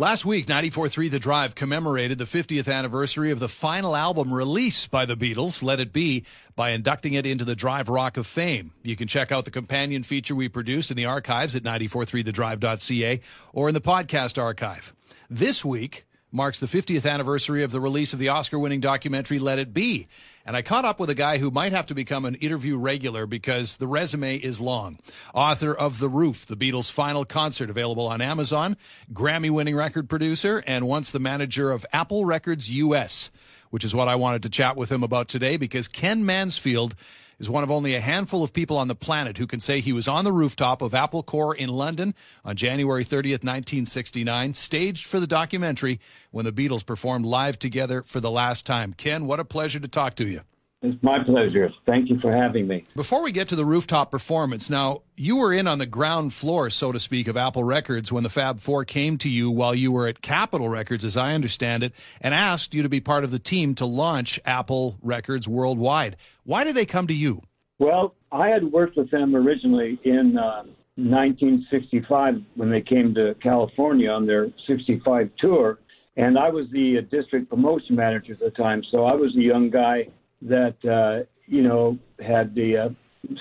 Last week, 94.3 The Drive commemorated the 50th anniversary of the final album release by the Beatles, Let It Be, by inducting it into the Drive Rock of Fame. You can check out the companion feature we produced in the archives at 943thedrive.ca or in the podcast archive. This week marks the 50th anniversary of the release of the Oscar winning documentary Let It Be. And I caught up with a guy who might have to become an interview regular because the resume is long. Author of The Roof, the Beatles' final concert, available on Amazon, Grammy winning record producer, and once the manager of Apple Records US, which is what I wanted to chat with him about today because Ken Mansfield is one of only a handful of people on the planet who can say he was on the rooftop of Apple Corps in London on January 30th, 1969, staged for the documentary when the Beatles performed live together for the last time. Ken, what a pleasure to talk to you. It's my pleasure. Thank you for having me. Before we get to the rooftop performance, now you were in on the ground floor, so to speak, of Apple Records when the Fab Four came to you while you were at Capitol Records, as I understand it, and asked you to be part of the team to launch Apple Records worldwide. Why did they come to you? Well, I had worked with them originally in uh, 1965 when they came to California on their 65 tour, and I was the uh, district promotion manager at the time. So I was a young guy that uh, you know had the uh,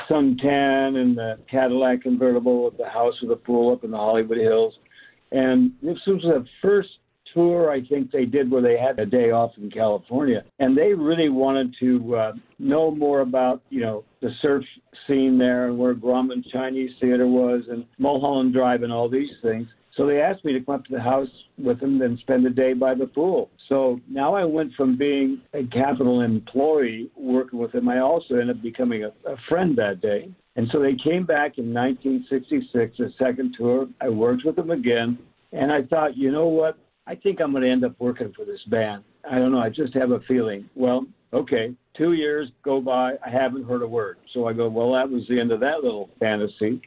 Suntan and the Cadillac convertible with the house with a pool up in the Hollywood Hills, and this was the first tour I think they did where they had a day off in California, and they really wanted to uh, know more about you know the surf scene there and where Grauman Chinese Theater was and Mulholland Drive and all these things. So they asked me to come up to the house with them and spend the day by the pool. So now I went from being a Capitol employee working with them. I also ended up becoming a, a friend that day. And so they came back in 1966, a second tour. I worked with them again. And I thought, you know what? I think I'm going to end up working for this band. I don't know. I just have a feeling. Well, okay, two years go by. I haven't heard a word. So I go, well, that was the end of that little fantasy.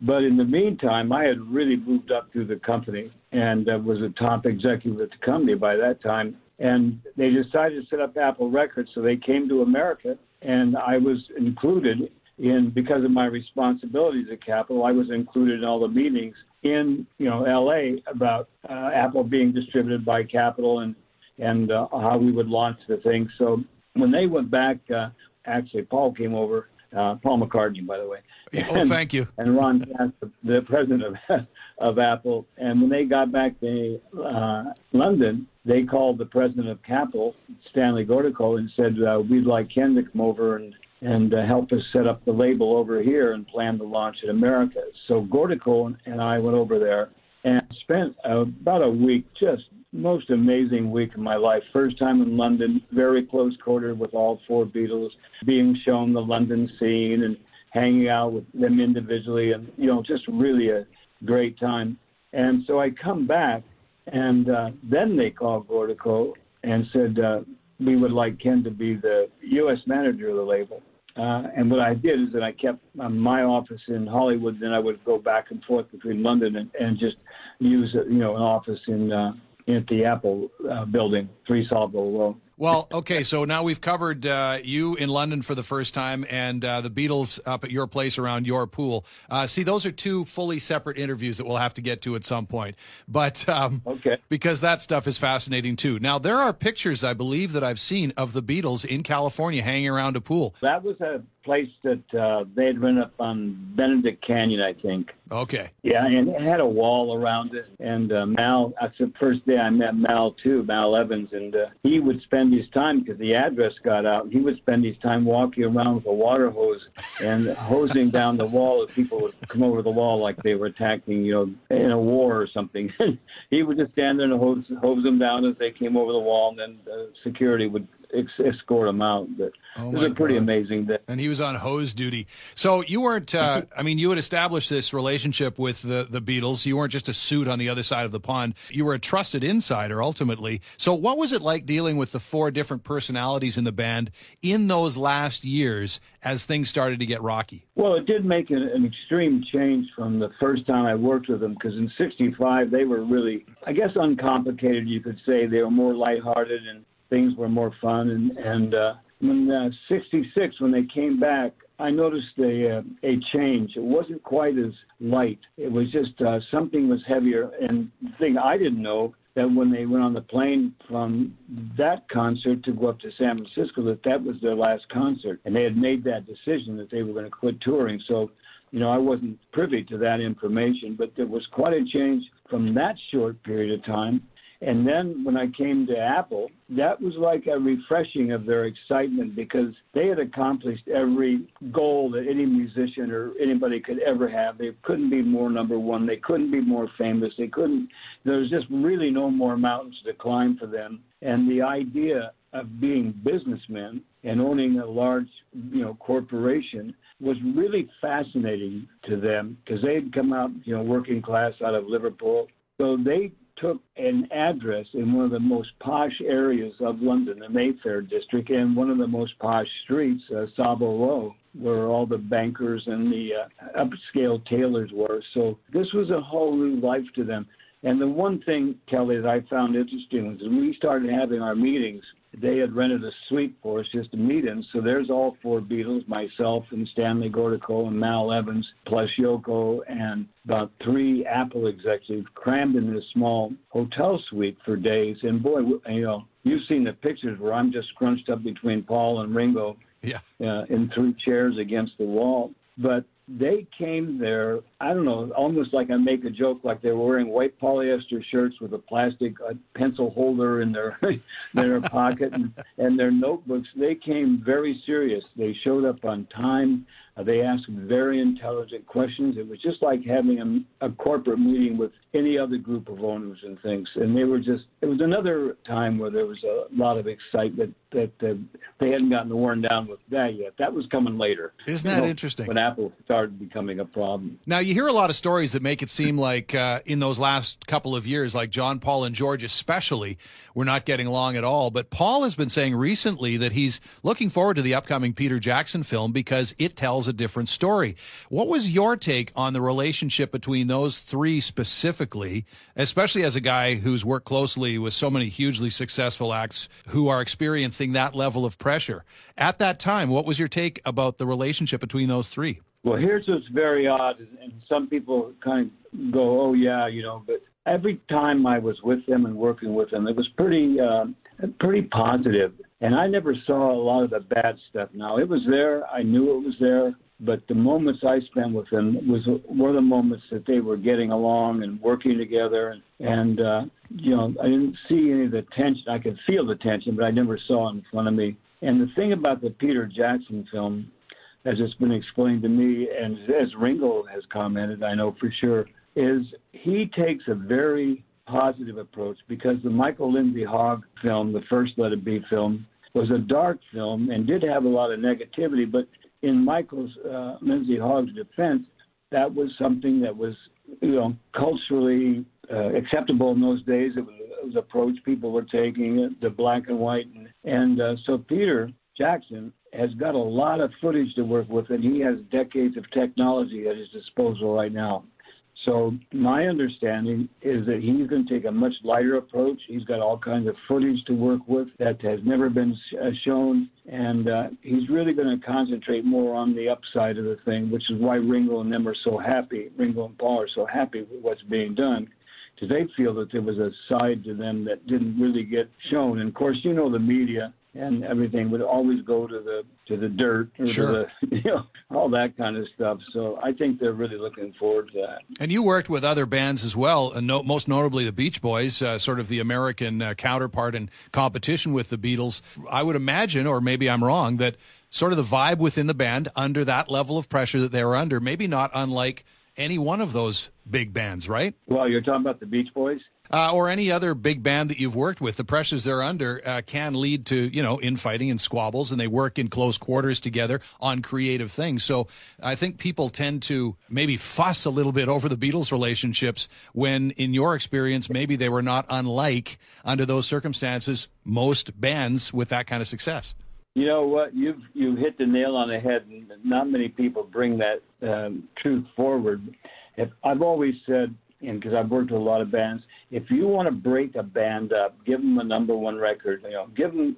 But in the meantime, I had really moved up through the company and uh, was a top executive at the company by that time. And they decided to set up Apple Records, so they came to America, and I was included in because of my responsibilities at Capitol. I was included in all the meetings in you know L.A. about uh, Apple being distributed by Capitol and and uh, how we would launch the thing. So when they went back, uh, actually Paul came over uh, Paul McCartney, by the way. oh, thank you. And Ron Kass, the president of, of Apple. And when they got back to uh, London, they called the president of Capitol, Stanley Gortikov, and said, uh, We'd like Ken to come over and, and uh, help us set up the label over here and plan the launch in America. So Gortikov and I went over there and spent about a week just most amazing week of my life. First time in London, very close quarter with all four Beatles, being shown the London scene and hanging out with them individually, and you know, just really a great time. And so I come back, and uh, then they called Gortikov and said uh, we would like Ken to be the U.S. manager of the label. Uh, and what I did is that I kept uh, my office in Hollywood. Then I would go back and forth between London and, and just use, you know, an office in uh, at the Apple uh, building, Three Savile Row. Well, okay, so now we've covered uh, you in London for the first time and uh, the Beatles up at your place around your pool. Uh, see, those are two fully separate interviews that we'll have to get to at some point. But um, okay. because that stuff is fascinating too. Now, there are pictures, I believe, that I've seen of the Beatles in California hanging around a pool. That was a place that uh, they had run up on Benedict Canyon, I think. Okay. Yeah, and it had a wall around it. And uh, Mal, that's the first day I met Mal too, Mal Evans, and uh, he would spend his time because the address got out. He would spend his time walking around with a water hose and hosing down the wall as people would come over the wall like they were attacking, you know, in a war or something. he would just stand there and hose, hose them down as they came over the wall, and then uh, security would escort him out. But oh it was a pretty God. amazing day. And he was on hose duty. So you weren't. Uh, I mean, you had established this relationship with the the Beatles. You weren't just a suit on the other side of the pond. You were a trusted insider ultimately. So what was it like dealing with the four different personalities in the band in those last years as things started to get rocky? Well, it did make an, an extreme change from the first time I worked with them because in '65 they were really, I guess, uncomplicated. You could say they were more lighthearted and things were more fun. And, and uh, when uh, 66, when they came back, I noticed a uh, a change. It wasn't quite as light. It was just uh, something was heavier. And the thing I didn't know that when they went on the plane from that concert to go up to San Francisco, that that was their last concert, and they had made that decision that they were going to quit touring. So, you know, I wasn't privy to that information, but there was quite a change from that short period of time. And then when I came to Apple, that was like a refreshing of their excitement because they had accomplished every goal that any musician or anybody could ever have. They couldn't be more number one. They couldn't be more famous. They couldn't, there was just really no more mountains to climb for them. And the idea of being businessmen and owning a large, you know, corporation was really fascinating to them because they'd come out, you know, working class out of Liverpool. So they took an address in one of the most posh areas of London, the Mayfair district, and one of the most posh streets, uh, Savile Row, where all the bankers and the uh, upscale tailors were. So this was a whole new life to them. And the one thing, Kelly, that I found interesting was when we started having our meetings, they had rented a suite for us just to meet in. So there's all four Beatles, myself and Stanley Gortikov and Mal Evans, plus Yoko and about three Apple executives crammed in this small hotel suite for days. And boy, you know, you've seen the pictures where I'm just scrunched up between Paul and Ringo yeah. Uh, in three chairs against the wall. But they came there, I don't know, almost like I make a joke, like they were wearing white polyester shirts with a plastic uh, pencil holder in their their pocket and, and their notebooks. They came very serious. They showed up on time. Uh, they asked very intelligent questions. It was just like having a, a corporate meeting with any other group of owners and things. And they were just, it was another time where there was a lot of excitement that uh, they hadn't gotten worn down with that yet. That was coming later. Isn't that you know, interesting? When Apple started becoming a problem. Now, you hear a lot of stories that make it seem like uh, in those last couple of years, like John, Paul, and George especially, we're not getting along at all. But Paul has been saying recently that he's looking forward to the upcoming Peter Jackson film because it tells a different story. What was your take on the relationship between those three specifically, especially as a guy who's worked closely with so many hugely successful acts who are that level of pressure? At that time, what was your take about the relationship between those three? Well, here's what's very odd, and some people kind of go, "Oh, yeah," you know, but every time I was with them and working with them, it was pretty, uh, pretty positive, and I never saw a lot of the bad stuff. Now it was there; I knew it was there, but the moments I spent with them was were the moments that they were getting along and working together, and, uh, you know, I didn't see any of the tension. I could feel the tension, but I never saw it in front of me. And the thing about the Peter Jackson film, as it's been explained to me, and as Ringo has commented, I know for sure, is he takes a very positive approach because the Michael Lindsay Hogg film, the first Let It Be film, was a dark film and did have a lot of negativity. But in Michael's uh, Lindsay Hogg's defense, that was something that was, you know, culturally uh, acceptable in those days. It was, it was approach people were taking it, the black and white, and, and uh, so Peter Jackson has got a lot of footage to work with, and he has decades of technology at his disposal right now. So my understanding is that he's going to take a much lighter approach. He's got all kinds of footage to work with that has never been uh, shown, and uh, he's really going to concentrate more on the upside of the thing, which is why Ringo and them are so happy. Ringo and Paul are so happy with what's being done because they feel that there was a side to them that didn't really get shown. And of course, you know the media and everything would always go to the to the dirt or sure. to the, you know all that kind of stuff. So I think they're really looking forward to that. And you worked with other bands as well, and no, most notably the Beach Boys, uh, sort of the American uh, counterpart in competition with the Beatles. I would imagine, or maybe I'm wrong, that sort of the vibe within the band under that level of pressure that they were under, maybe not unlike any one of those big bands, right? Well, you're talking about the Beach Boys? Uh, or any other big band that you've worked with, the pressures they're under uh, can lead to you know infighting and squabbles, and they work in close quarters together on creative things. So I think people tend to maybe fuss a little bit over the Beatles' relationships when, in your experience, maybe they were not unlike under those circumstances most bands with that kind of success. You know what? You've you hit the nail on the head, and not many people bring that um, truth forward. If, I've always said, and because I've worked with a lot of bands, if you want to break a band up, give them a number one record. You know, give them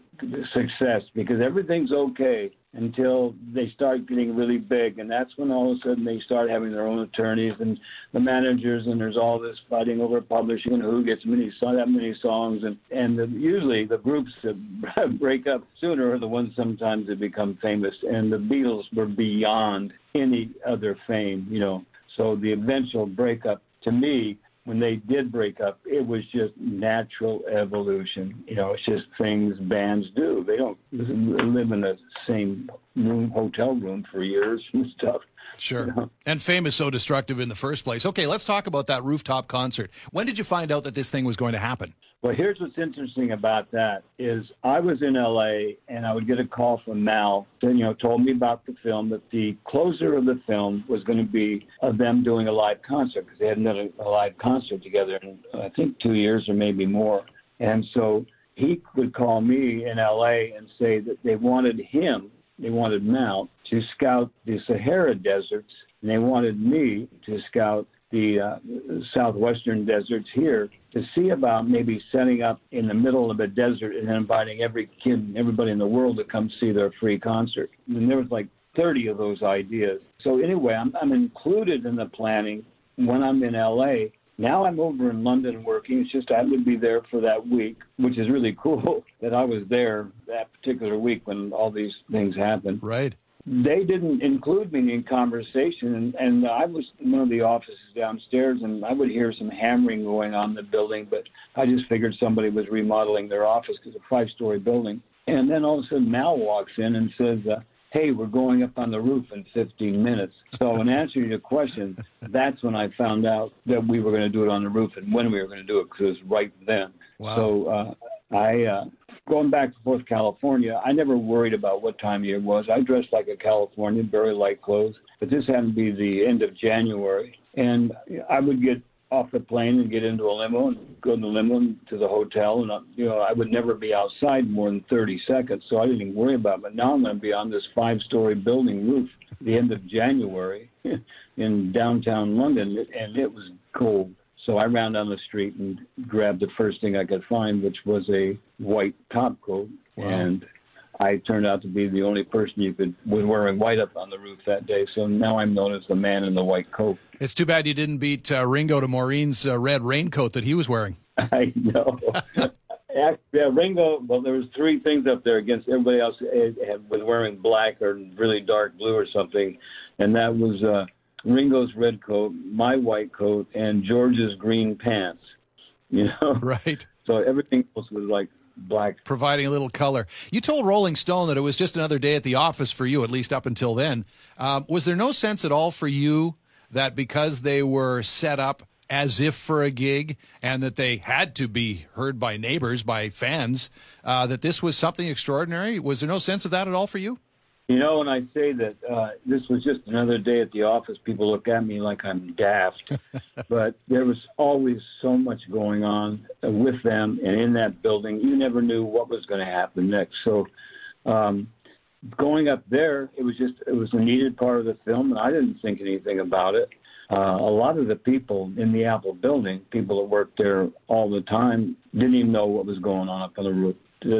success because everything's okay until they start getting really big, and that's when all of a sudden they start having their own attorneys and the managers, and there's all this fighting over publishing and who gets many that many songs, and and the, usually the groups that break up sooner are the ones sometimes that become famous, and the Beatles were beyond any other fame, you know. So the eventual breakup to me when they did break up, it was just natural evolution. You know, it's just things bands do. They don't live in the same room, hotel room for years and stuff. Sure. You know? And fame is so destructive in the first place. Okay, let's talk about that rooftop concert. When did you find out that this thing was going to happen? Well, here's what's interesting about that is I was in LA and I would get a call from Mal, and you know, told me about the film that the closer of the film was going to be of them doing a live concert because they hadn't done a, a live concert together in I think two years or maybe more, and so he would call me in LA and say that they wanted him, they wanted Mal to scout the Sahara deserts, and they wanted me to scout the uh, southwestern deserts here to see about maybe setting up in the middle of a desert and inviting every kid, everybody in the world to come see their free concert. And there was like 30 of those ideas. So anyway, I'm, I'm included in the planning when I'm in LA. Now I'm over in London working. It's just I would be there for that week, which is really cool that I was there that particular week when all these things happened. Right they didn't include me in conversation, and, and I was in one of the offices downstairs, and I would hear some hammering going on in the building, but I just figured somebody was remodeling their office because it's a five-story building. And then all of a sudden, Mal walks in and says, uh, "Hey, we're going up on the roof in 15 minutes." So, in answer to your question, that's when I found out that we were going to do it on the roof and when we were going to do it because it was right then. Wow. So uh, I uh, going back to forth California, I never worried about what time of year it was. I dressed like a Californian, very light clothes. But this happened to be the end of January, and I would get off the plane and get into a limo and go in the limo to the hotel, and uh, you know I would never be outside more than 30 seconds, so I didn't even worry about it. But now I'm going to be on this five-story building roof the end of January in downtown London, and it was cold. So I ran down the street and grabbed the first thing I could find, which was a white top coat. Wow. And I turned out to be the only person you could was wearing white up on the roof that day. So now I'm known as the man in the white coat. It's too bad you didn't beat uh, Ringo to Maureen's uh, red raincoat that he was wearing. I know. yeah, Ringo. Well, there was three things up there against everybody else was wearing black or really dark blue or something, and that was. uh Ringo's red coat, my white coat, and George's green pants. You know, right? So everything else was like black, providing a little color. You told Rolling Stone that it was just another day at the office for you, at least up until then. Um, was there no sense at all for you that because they were set up as if for a gig and that they had to be heard by neighbors, by fans, uh, that this was something extraordinary? Was there no sense of that at all for you? You know, when I say that uh, this was just another day at the office, people look at me like I'm daft. but there was always so much going on with them and in that building. You never knew what was going to happen next. So, um, going up there, it was just it was a needed part of the film, and I didn't think anything about it. Uh, a lot of the people in the Apple building, people that worked there all the time, didn't even know what was going on up on the roof.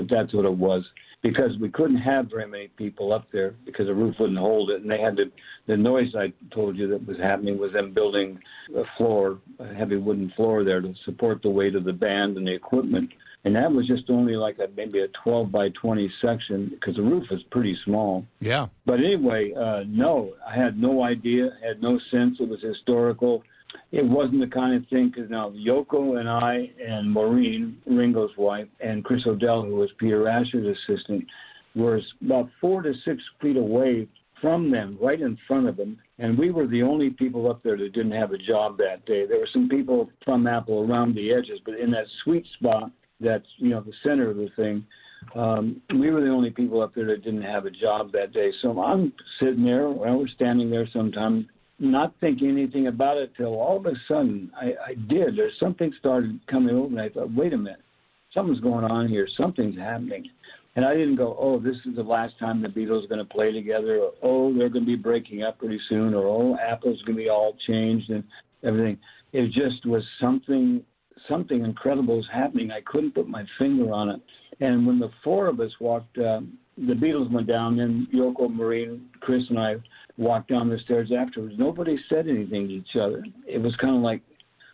That's what it was because we couldn't have very many people up there because the roof wouldn't hold it, and they had to. The noise I told you that was happening was them building a floor, a heavy wooden floor there to support the weight of the band and the equipment. And that was just only like a, maybe a 12 by 20 section because the roof was pretty small. Yeah. But anyway, uh, no, I had no idea, had no sense. It was historical it wasn't the kind of thing because now Yoko and I and Maureen, Ringo's wife, and Chris O'Dell, who was Peter Asher's assistant, were about four to six feet away from them, right in front of them. And we were the only people up there that didn't have a job that day. There were some people from Apple around the edges, but in that sweet spot, that's you know the center of the thing, um, we were the only people up there that didn't have a job that day. So I'm sitting there, well, we're standing there sometime not thinking anything about it till all of a sudden I, I did. There's something started coming over, and I thought, wait a minute, something's going on here. Something's happening. And I didn't go, oh, this is the last time the Beatles are going to play together, or oh, they're going to be breaking up pretty soon, or oh, Apple's going to be all changed and everything. It just was something something incredible was happening. I couldn't put my finger on it. And when the four of us walked, uh, the Beatles went down, then Yoko, Maureen, Chris, and I walked down the stairs afterwards. Nobody said anything to each other. It was kind of like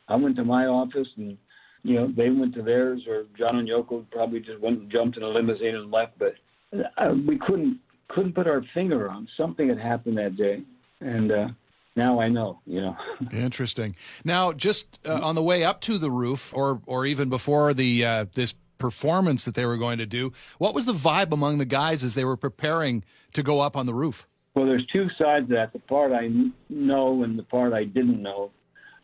I went to my office and you know they went to theirs, or John and Yoko probably just went and jumped in a limousine and left. But uh, we couldn't couldn't put our finger on something had happened that day, and uh, now I know. You know. Interesting. Now, just uh, on the way up to the roof, or or even before the uh, this performance that they were going to do, what was the vibe among the guys as they were preparing to go up on the roof? Well, there's two sides to that. The part I know and the part I didn't know.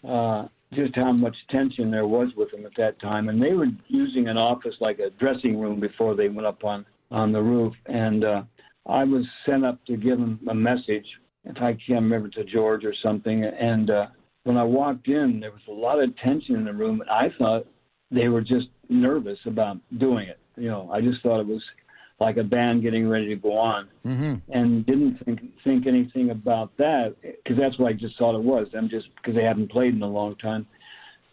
Uh, just how much tension there was with them at that time, and they were using an office like a dressing room before they went up on on the roof. And uh, I was sent up to give them a message. If I can't remember to George or something. And uh, when I walked in, there was a lot of tension in the room, and I thought they were just nervous about doing it. You know, I just thought it was like a band getting ready to go on, mm-hmm. and didn't think think anything about that because that's what I just thought it was. I'm just because they hadn't played in a long time,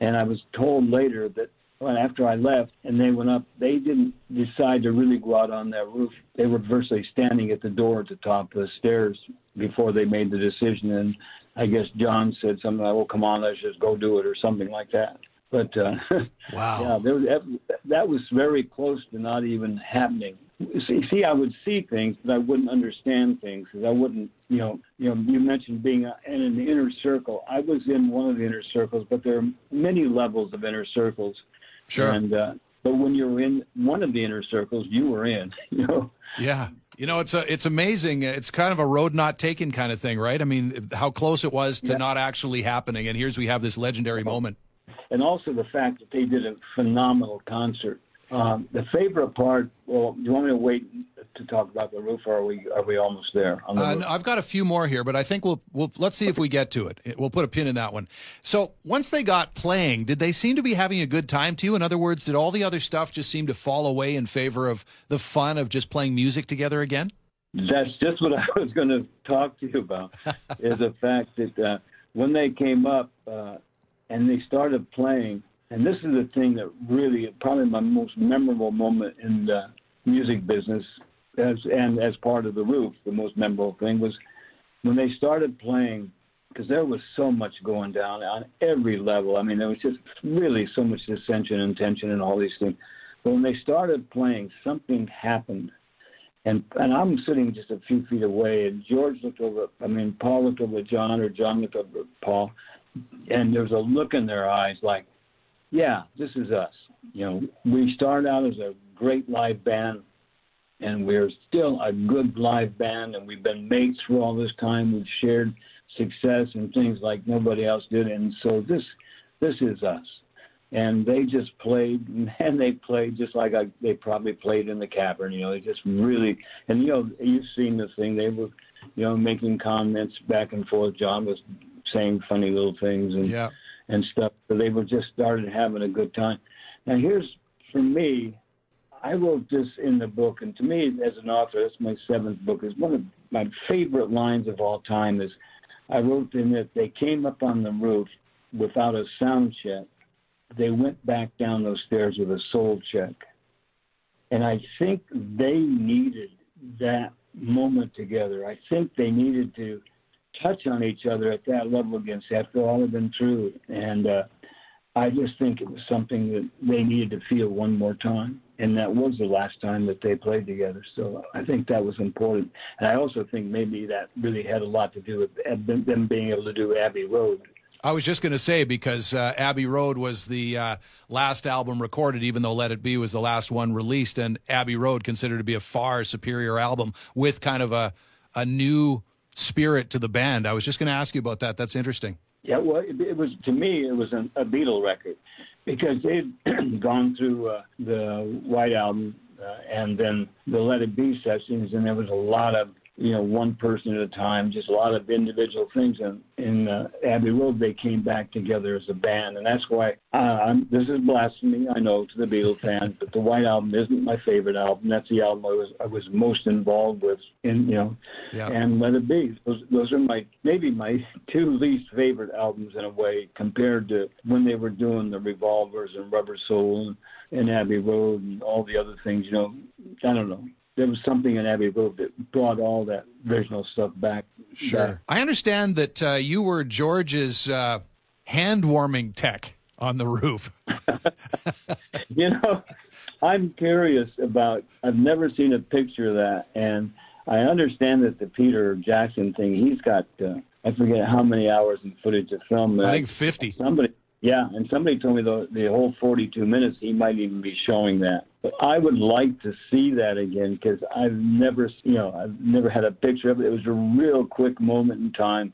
and I was told later that well, after I left and they went up, they didn't decide to really go out on that roof. They were virtually standing at the door at the top of the stairs before they made the decision. And I guess John said something like, "Well, come on, let's just go do it," or something like that. But uh, wow, yeah, there was, that was very close to not even happening. See, see, I would see things, but I wouldn't understand things because I wouldn't, you know, you know. You mentioned being in an inner circle. I was in one of the inner circles, but there are many levels of inner circles. Sure. And uh, but when you're in one of the inner circles, you were in. You know. Yeah. You know, it's a, it's amazing. It's kind of a road not taken kind of thing, right? I mean, how close it was to yeah. not actually happening, and here's we have this legendary moment and also the fact that they did a phenomenal concert. Um, the favorite part. Well, do you want me to wait to talk about the roof, or are we are we almost there? The uh, I've got a few more here, but I think we'll we'll let's see if we get to it. We'll put a pin in that one. So once they got playing, did they seem to be having a good time to you? In other words, did all the other stuff just seem to fall away in favor of the fun of just playing music together again? That's just what I was going to talk to you about. is the fact that uh, when they came up, uh, and they started playing. And this is the thing that really, probably my most memorable moment in the music business, as and as part of the roof, the most memorable thing was when they started playing, because there was so much going down on every level. I mean, there was just really so much dissension and tension and all these things. But when they started playing, something happened. And and I'm sitting just a few feet away, and George looked over. I mean, Paul looked over at John, or John looked over at Paul, and there's a look in their eyes like, yeah, this is us. You know, we started out as a great live band, and we're still a good live band, and we've been mates for all this time. We've shared success and things like nobody else did, and so this this is us. And they just played, and they played just like I, they probably played in the cavern. You know, they just really, and you know, you've seen this thing. They were, you know, making comments back and forth. John was saying funny little things and yeah. And stuff. So they were just started having a good time. Now here's for me, I wrote this in the book, and to me, as an author, that's my seventh book. Is one of my favorite lines of all time. Is I wrote in it they came up on the roof without a sound check. They went back down those stairs with a soul check, and I think they needed that moment together. I think they needed to touch on each other at that level against after all had been through. And uh, I just think it was something that they needed to feel one more time. And that was the last time that they played together. So I think that was important. And I also think maybe that really had a lot to do with them being able to do Abbey Road. I was just going to say because uh, Abbey Road was the uh, last album recorded, even though Let It Be was the last one released, and Abbey Road considered to be a far superior album with kind of a a new spirit to the band. I was just going to ask you about that. That's interesting. Yeah, well, it, it was to me it was an, a Beatle record because they'd gone through uh, the White Album uh, and then the Let It Be sessions, and there was a lot of you know, one person at a time, just a lot of individual things. And in uh, Abbey Road, they came back together as a band, and that's why uh, I'm, this is blasphemy, I know, to the Beatles fans, but the White Album isn't my favorite album. That's the album I was I was most involved with, in you know, Yeah. and Let It Be. Those those are my maybe my two least favorite albums in a way compared to when they were doing the Revolvers and Rubber Soul and, and Abbey Road and all the other things. You know, I don't know. There was something in Abbey Road that brought all that original stuff back. Sure. I understand that uh, you were George's uh, hand warming tech on the roof. You know, I'm curious about. I've never seen a picture of that, and I understand that the Peter Jackson thing. He's got. Uh, I forget how many hours in footage of film. I think 50. Somebody, yeah, and somebody told me the the whole 42 minutes. He might even be showing that. I would like to see that again because I've never, you know, I've never had a picture of it. It was a real quick moment in time,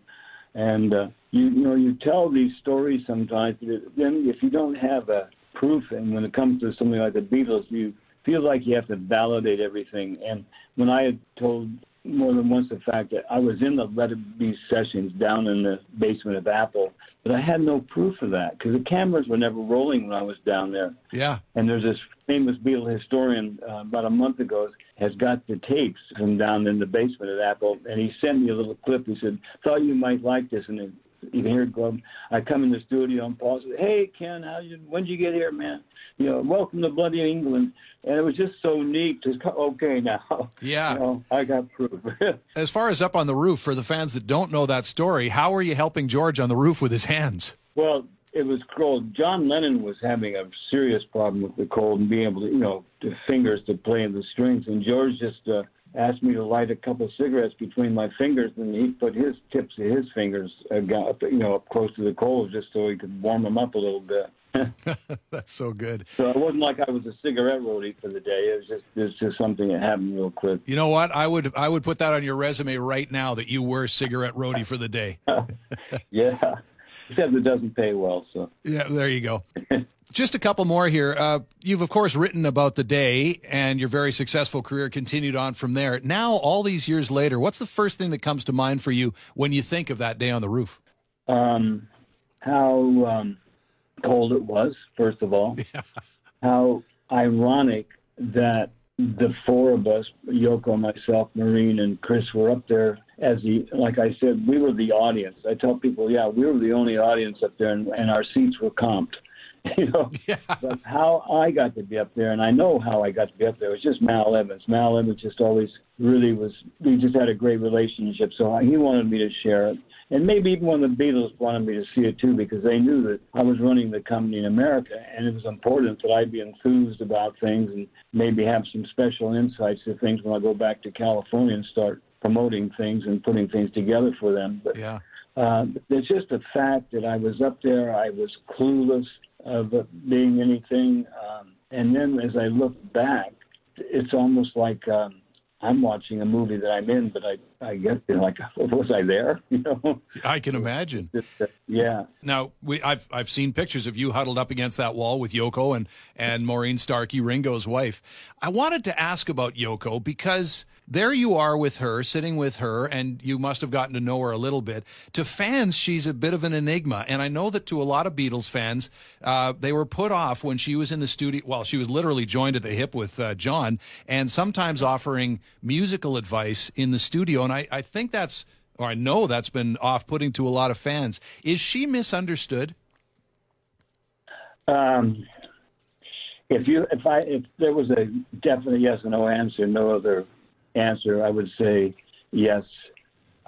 and uh, you, you know, you tell these stories sometimes. Then, if you don't have a proof, and when it comes to something like the Beatles, you feel like you have to validate everything. And when I had told more than once the fact that I was in the Let It Be sessions down in the basement of Apple, but I had no proof of that because the cameras were never rolling when I was down there. Yeah. And there's this famous Beatle historian uh, about a month ago has got the tapes from down in the basement of Apple, and he sent me a little clip. He said, "Thought you might like this," and then you can hear it. I come in the studio and Paul said, "Hey Ken, how you? When'd you get here, man? You know, welcome to bloody England." And it was just so neat. To okay now, Yeah. you know, I got proof. As far as up on the roof, for the fans that don't know that story, how are you helping George on the roof with his hands? Well, it was cold. John Lennon was having a serious problem with the cold and being able to, you know, the fingers to play in the strings. And George just uh, asked me to light a couple of cigarettes between my fingers, and he put his tips of his fingers, uh, got up, you know, up close to the coals just so he could warm them up a little bit. That's so good. So it wasn't like I was a cigarette roadie for the day. It was just it was just something that happened real quick. You know what? I would I would put that on your resume right now that you were cigarette roadie for the day. Yeah, except it doesn't pay well. So Yeah, there you go. Just a couple more here. Uh, you've of course written about the day, and your very successful career continued on from there. Now, all these years later, what's the first thing that comes to mind for you when you think of that day on the roof? um, how um, cold it was, first of all. How ironic that the four of us, Yoko, myself, Maureen, and Chris, were up there as the, like I said, we were the audience. I tell people, yeah, we were the only audience up there, and, and our seats were comped. You know, Yeah. but how I got to be up there, and I know how I got to be up there, was just Mal Evans. Mal Evans just always really was, we just had a great relationship, so he wanted me to share it. And maybe even when the Beatles wanted me to see it too, because they knew that I was running the company in America, and it was important that I be enthused about things and maybe have some special insights to things when I go back to California and start promoting things and putting things together for them. But Yeah. Uh, it's just a fact that I was up there. I was clueless of being anything. Um, and then as I look back, it's almost like um, I'm watching a movie that I'm in, but I, I get you know, like, was I there? You know, I can imagine. just, uh, yeah. Now, we, I've I've seen pictures of you huddled up against that wall with Yoko and and Maureen Starkey, Ringo's wife. I wanted to ask about Yoko because there you are with her, sitting with her, and you must have gotten to know her a little bit. To fans, she's a bit of an enigma, and I know that to a lot of Beatles fans, uh, they were put off when she was in the studio. Well, she was literally joined at the hip with uh, John, and sometimes offering musical advice in the studio. And I, I think that's or I know that's been off putting to a lot of fans. Is she misunderstood? Um, if you, if I, if there was a definite yes or no answer, no other answer, I would say yes.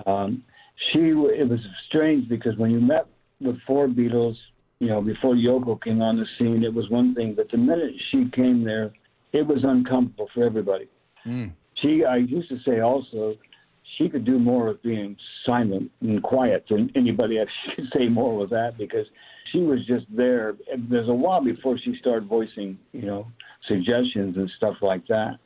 Um, she, it was strange because when you met with four Beatles, you know, before Yoko came on the scene, it was one thing, but the minute she came there, it was uncomfortable for everybody. She, I used to say also, she could do more of being silent and quiet than anybody else could say more with that because she was just there. There's a while before she started voicing, you know, suggestions and stuff like that.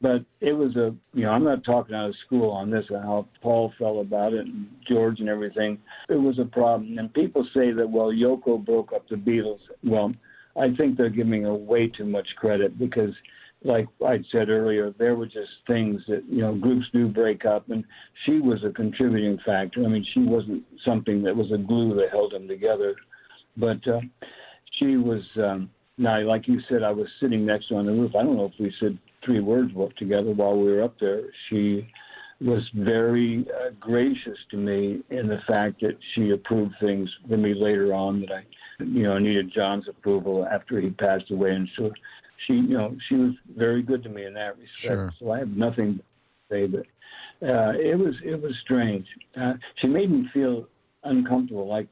But it was a, you know, I'm not talking out of school on this, how Paul felt about it and George and everything. It was a problem. And people say that, well, Yoko broke up the Beatles. Well, I think they're giving her way too much credit because like I said earlier, there were just things that you know groups do break up, and she was a contributing factor. I mean, she wasn't something that was a glue that held them together, but uh, she was. Um, now, like you said, I was sitting next to her on the roof. I don't know if we said three words together while we were up there. She was very uh, gracious to me in the fact that she approved things for me later on that I, you know, needed John's approval after he passed away, and so she, you know, she was very good to me in that respect. Sure. So I have nothing to say, but uh, it was it was strange. Uh, she made me feel uncomfortable, like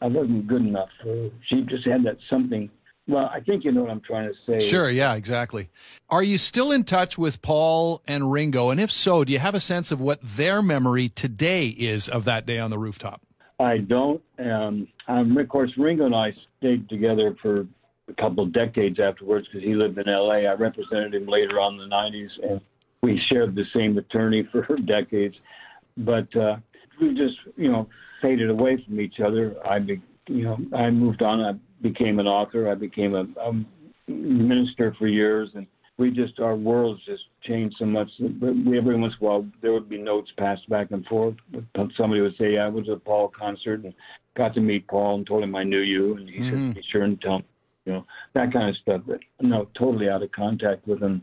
I wasn't good enough for her. She just had that something. Well, I think you know what I'm trying to say. Sure, yeah, exactly. Are you still in touch with Paul and Ringo? And if so, do you have a sense of what their memory today is of that day on the rooftop? I don't. Um, um, of course, Ringo and I stayed together for a couple of decades afterwards because he lived in L.A. I represented him later on in the 90s, and we shared the same attorney for decades. But uh, we just, you know, faded away from each other. I, you know, I moved on. I became an author. I became a, a minister for years, and we just our worlds just changed so much. But we, every once in a while, there would be notes passed back and forth. Somebody would say, yeah, "I was at a Paul concert and got to meet Paul and told him I knew you," and he mm-hmm. said, "Be sure and tell me." you know, that kind of stuff. But no, totally out of contact with him.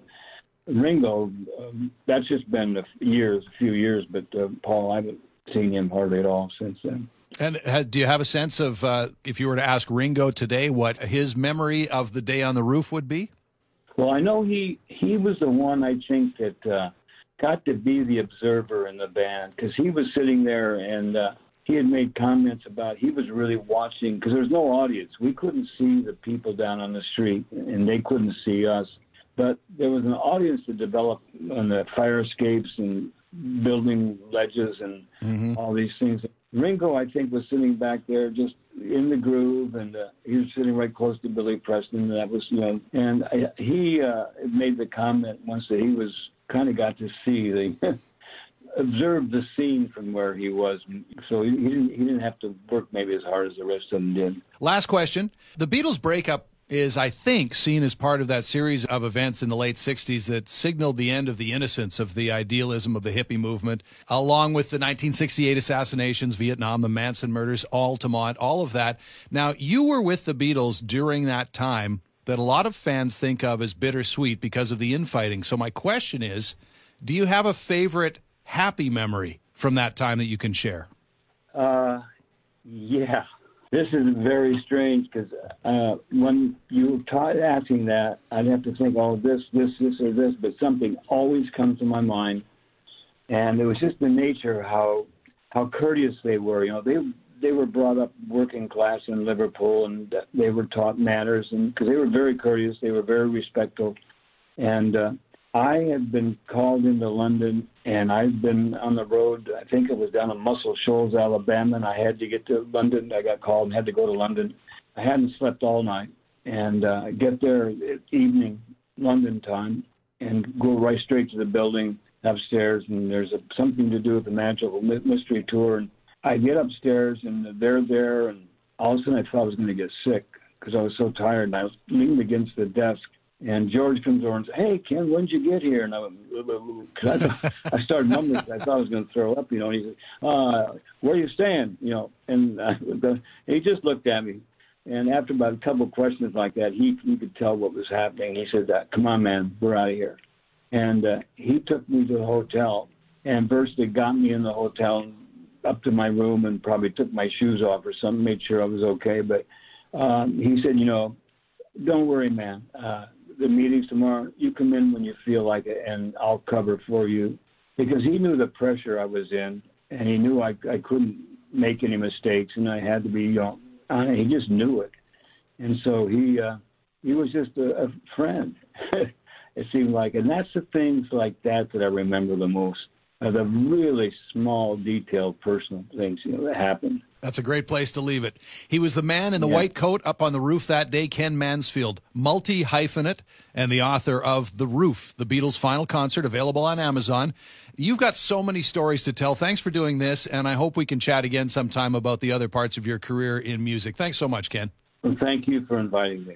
Ringo, um, that's just been a years, a few years, but uh, Paul, I haven't seen him hardly at all since then. And uh, do you have a sense of, uh, if you were to ask Ringo today, what his memory of the day on the roof would be? Well, I know he he was the one I think that uh, got to be the observer in the band because he was sitting there and uh, he had made comments about he was really watching because there was no audience. We couldn't see the people down on the street, and they couldn't see us. But there was an audience to develop on the fire escapes and building ledges and mm-hmm. all these things. Ringo, I think, was sitting back there just in the groove, and uh, he was sitting right close to Billy Preston. And that was, you know, and I, he uh, made the comment once that he was kind of got to see the observed the scene from where he was, so he, he, didn't, he didn't have to work maybe as hard as the rest of them did. Last question: The Beatles breakup is, I think, seen as part of that series of events in the late 60s that signaled the end of the innocence of the idealism of the hippie movement, along with the 1968 assassinations, Vietnam, the Manson murders, Altamont, all of that. Now, you were with the Beatles during that time that a lot of fans think of as bittersweet because of the infighting. So, my question is do you have a favorite happy memory from that time that you can share? Uh, yeah. This is very strange because uh, when you taught asking that, I'd have to think, oh, this, this, this, or this, but something always comes to my mind, and it was just the nature how how courteous they were. You know, they they were brought up working class in Liverpool, and they were taught manners, and because they were very courteous, they were very respectful, and uh, I have been called into London, and I've been on the road. I think it was down in Muscle Shoals, Alabama, and I had to get to London. I got called and had to go to London. I hadn't slept all night, and uh, get there at evening London time, and go right straight to the building upstairs. And there's a, something to do with the Magical Mystery Tour. And I get upstairs, and they're there, and all of a sudden I thought I was going to get sick because I was so tired, and I was leaning against the desk and George comes over and says, "Hey, Ken, when did you get here?" And I went, Cause I, I started mumbling. I thought I was going to throw up, you know. And he said, uh, "Where are you staying?" You know, and uh, the, he just looked at me. And after about a couple of questions like that, he he could tell what was happening. He said, uh, "Come on, man, we're out of here." And uh, he took me to the hotel, and virtually got me in the hotel up to my room, and probably took my shoes off or something, made sure I was okay. But um, he said, "You know, don't worry, man." Uh, the meetings tomorrow. You come in when you feel like it, and I'll cover for you. Because he knew the pressure I was in, and he knew I I couldn't make any mistakes, and I had to be, you know, he just knew it, and so he uh, he was just a, a friend. it seemed like, and that's the things like that that I remember the most. Uh, the really small, detailed, personal things you know that happened. That's a great place to leave it. He was the man in the yeah. white coat up on the roof that day, Ken Mansfield, multi hyphenate, and the author of The Roof, the Beatles' final concert, available on Amazon. You've got so many stories to tell. Thanks for doing this, and I hope we can chat again sometime about the other parts of your career in music. Thanks so much, Ken. Well, thank you for inviting me.